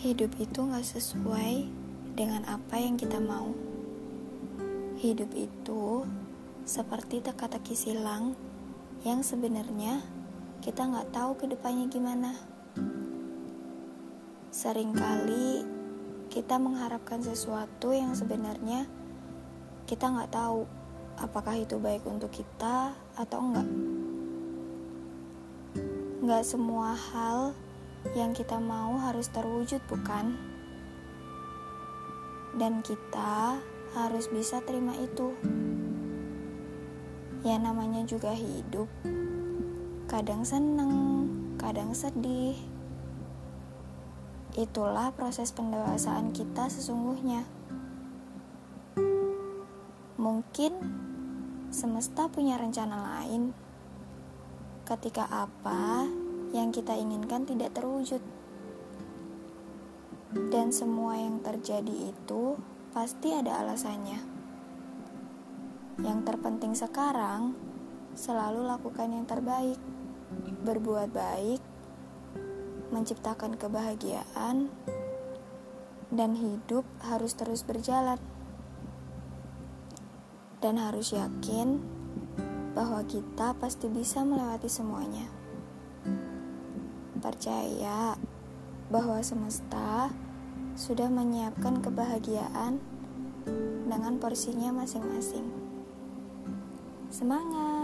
Hidup itu gak sesuai dengan apa yang kita mau. Hidup itu seperti teka-teki silang yang sebenarnya kita gak tahu ke depannya gimana. Seringkali kita mengharapkan sesuatu yang sebenarnya kita gak tahu apakah itu baik untuk kita atau enggak. Gak semua hal yang kita mau harus terwujud, bukan? Dan kita harus bisa terima itu. Ya, namanya juga hidup, kadang seneng, kadang sedih. Itulah proses pendewasaan kita sesungguhnya. Mungkin semesta punya rencana lain. Ketika apa yang kita inginkan tidak terwujud. Dan semua yang terjadi itu pasti ada alasannya. Yang terpenting sekarang, selalu lakukan yang terbaik. Berbuat baik, menciptakan kebahagiaan, dan hidup harus terus berjalan. Dan harus yakin bahwa kita pasti bisa melewati semuanya percaya bahwa semesta sudah menyiapkan kebahagiaan dengan porsinya masing-masing. Semangat!